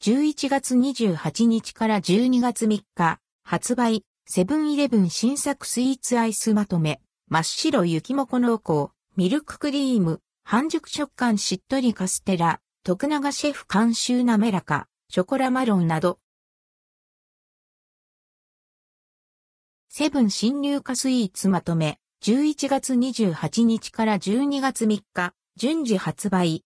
11月28日から12月3日、発売、セブンイレブン新作スイーツアイスまとめ、真っ白雪もこ濃厚、ミルククリーム、半熟食感しっとりカステラ、徳永シェフ監修滑らか、ショコラマロンなど。セブン新入荷スイーツまとめ、11月28日から12月3日、順次発売。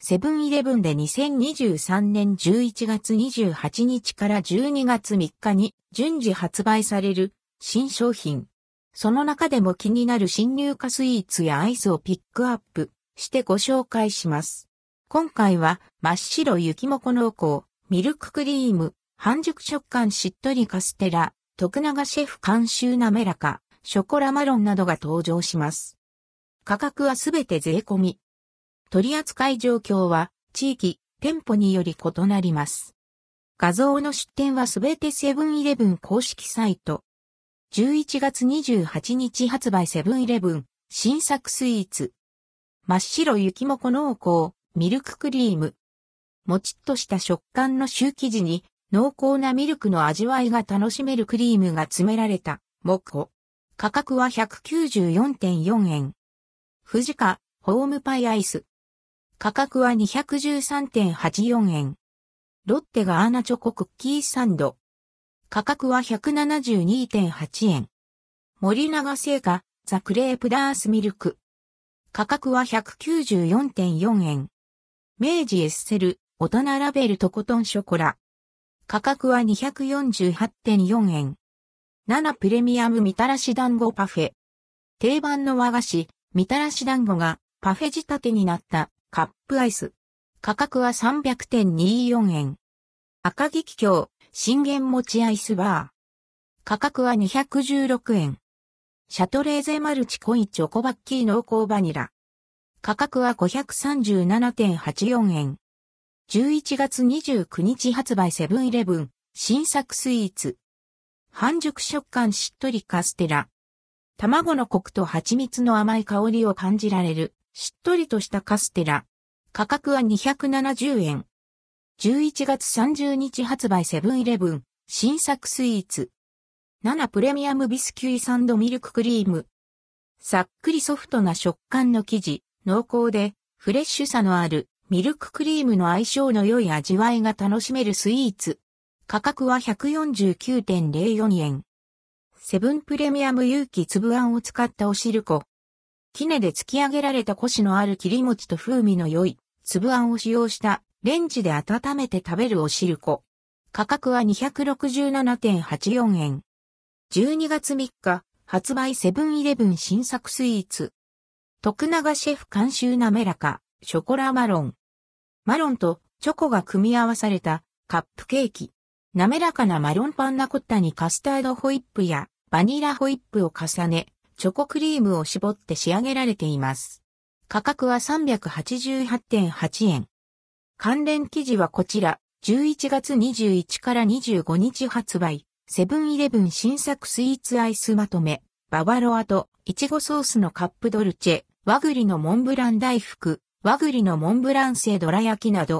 セブンイレブンで2023年11月28日から12月3日に順次発売される新商品。その中でも気になる新入荷スイーツやアイスをピックアップしてご紹介します。今回は真っ白雪もこ濃厚、ミルククリーム、半熟食感しっとりカステラ、徳永シェフ監修滑らか、ショコラマロンなどが登場します。価格はすべて税込み。取扱い状況は地域、店舗により異なります。画像の出展はすべてセブンイレブン公式サイト。11月28日発売セブンイレブン新作スイーツ。真っ白雪もこ濃厚。ミルククリーム。もちっとした食感のシュー生地に濃厚なミルクの味わいが楽しめるクリームが詰められた、モコ。価格は194.4円。富士カ、ホームパイアイス。価格は213.84円。ロッテガーナチョコクッキーサンド。価格は172.8円。森永製菓、ザクレープダースミルク。価格は194.4円。明治エッセル、大人ラベルとコトンショコラ。価格は248.4円。7プレミアムみたらし団子パフェ。定番の和菓子、みたらし団子がパフェ仕立てになったカップアイス。価格は300.24円。赤木京、信玄餅アイスバー。価格は216円。シャトレーゼマルチコイチョコバッキー濃厚バニラ。価格は537.84円。11月29日発売セブンイレブン新作スイーツ。半熟食感しっとりカステラ。卵のコクと蜂蜜の甘い香りを感じられるしっとりとしたカステラ。価格は270円。11月30日発売セブンイレブン新作スイーツ。7プレミアムビスキュイサンドミルククリーム。さっくりソフトな食感の生地。濃厚でフレッシュさのあるミルククリームの相性の良い味わいが楽しめるスイーツ。価格は149.04円。セブンプレミアム有機粒あんを使ったお汁粉。キネで突き上げられたコシのある切り餅と風味の良い粒あんを使用したレンジで温めて食べるお汁粉。価格は267.84円。12月3日、発売セブンイレブン新作スイーツ。徳永シェフ監修滑らか、ショコラマロン。マロンとチョコが組み合わされたカップケーキ。滑らかなマロンパンナコッタにカスタードホイップやバニラホイップを重ね、チョコクリームを絞って仕上げられています。価格は388.8円。関連記事はこちら、11月21から25日発売、セブンイレブン新作スイーツアイスまとめ、ババロアといちごソースのカップドルチェ、和栗のモンブラン大福、和栗のモンブラン製どら焼きなど、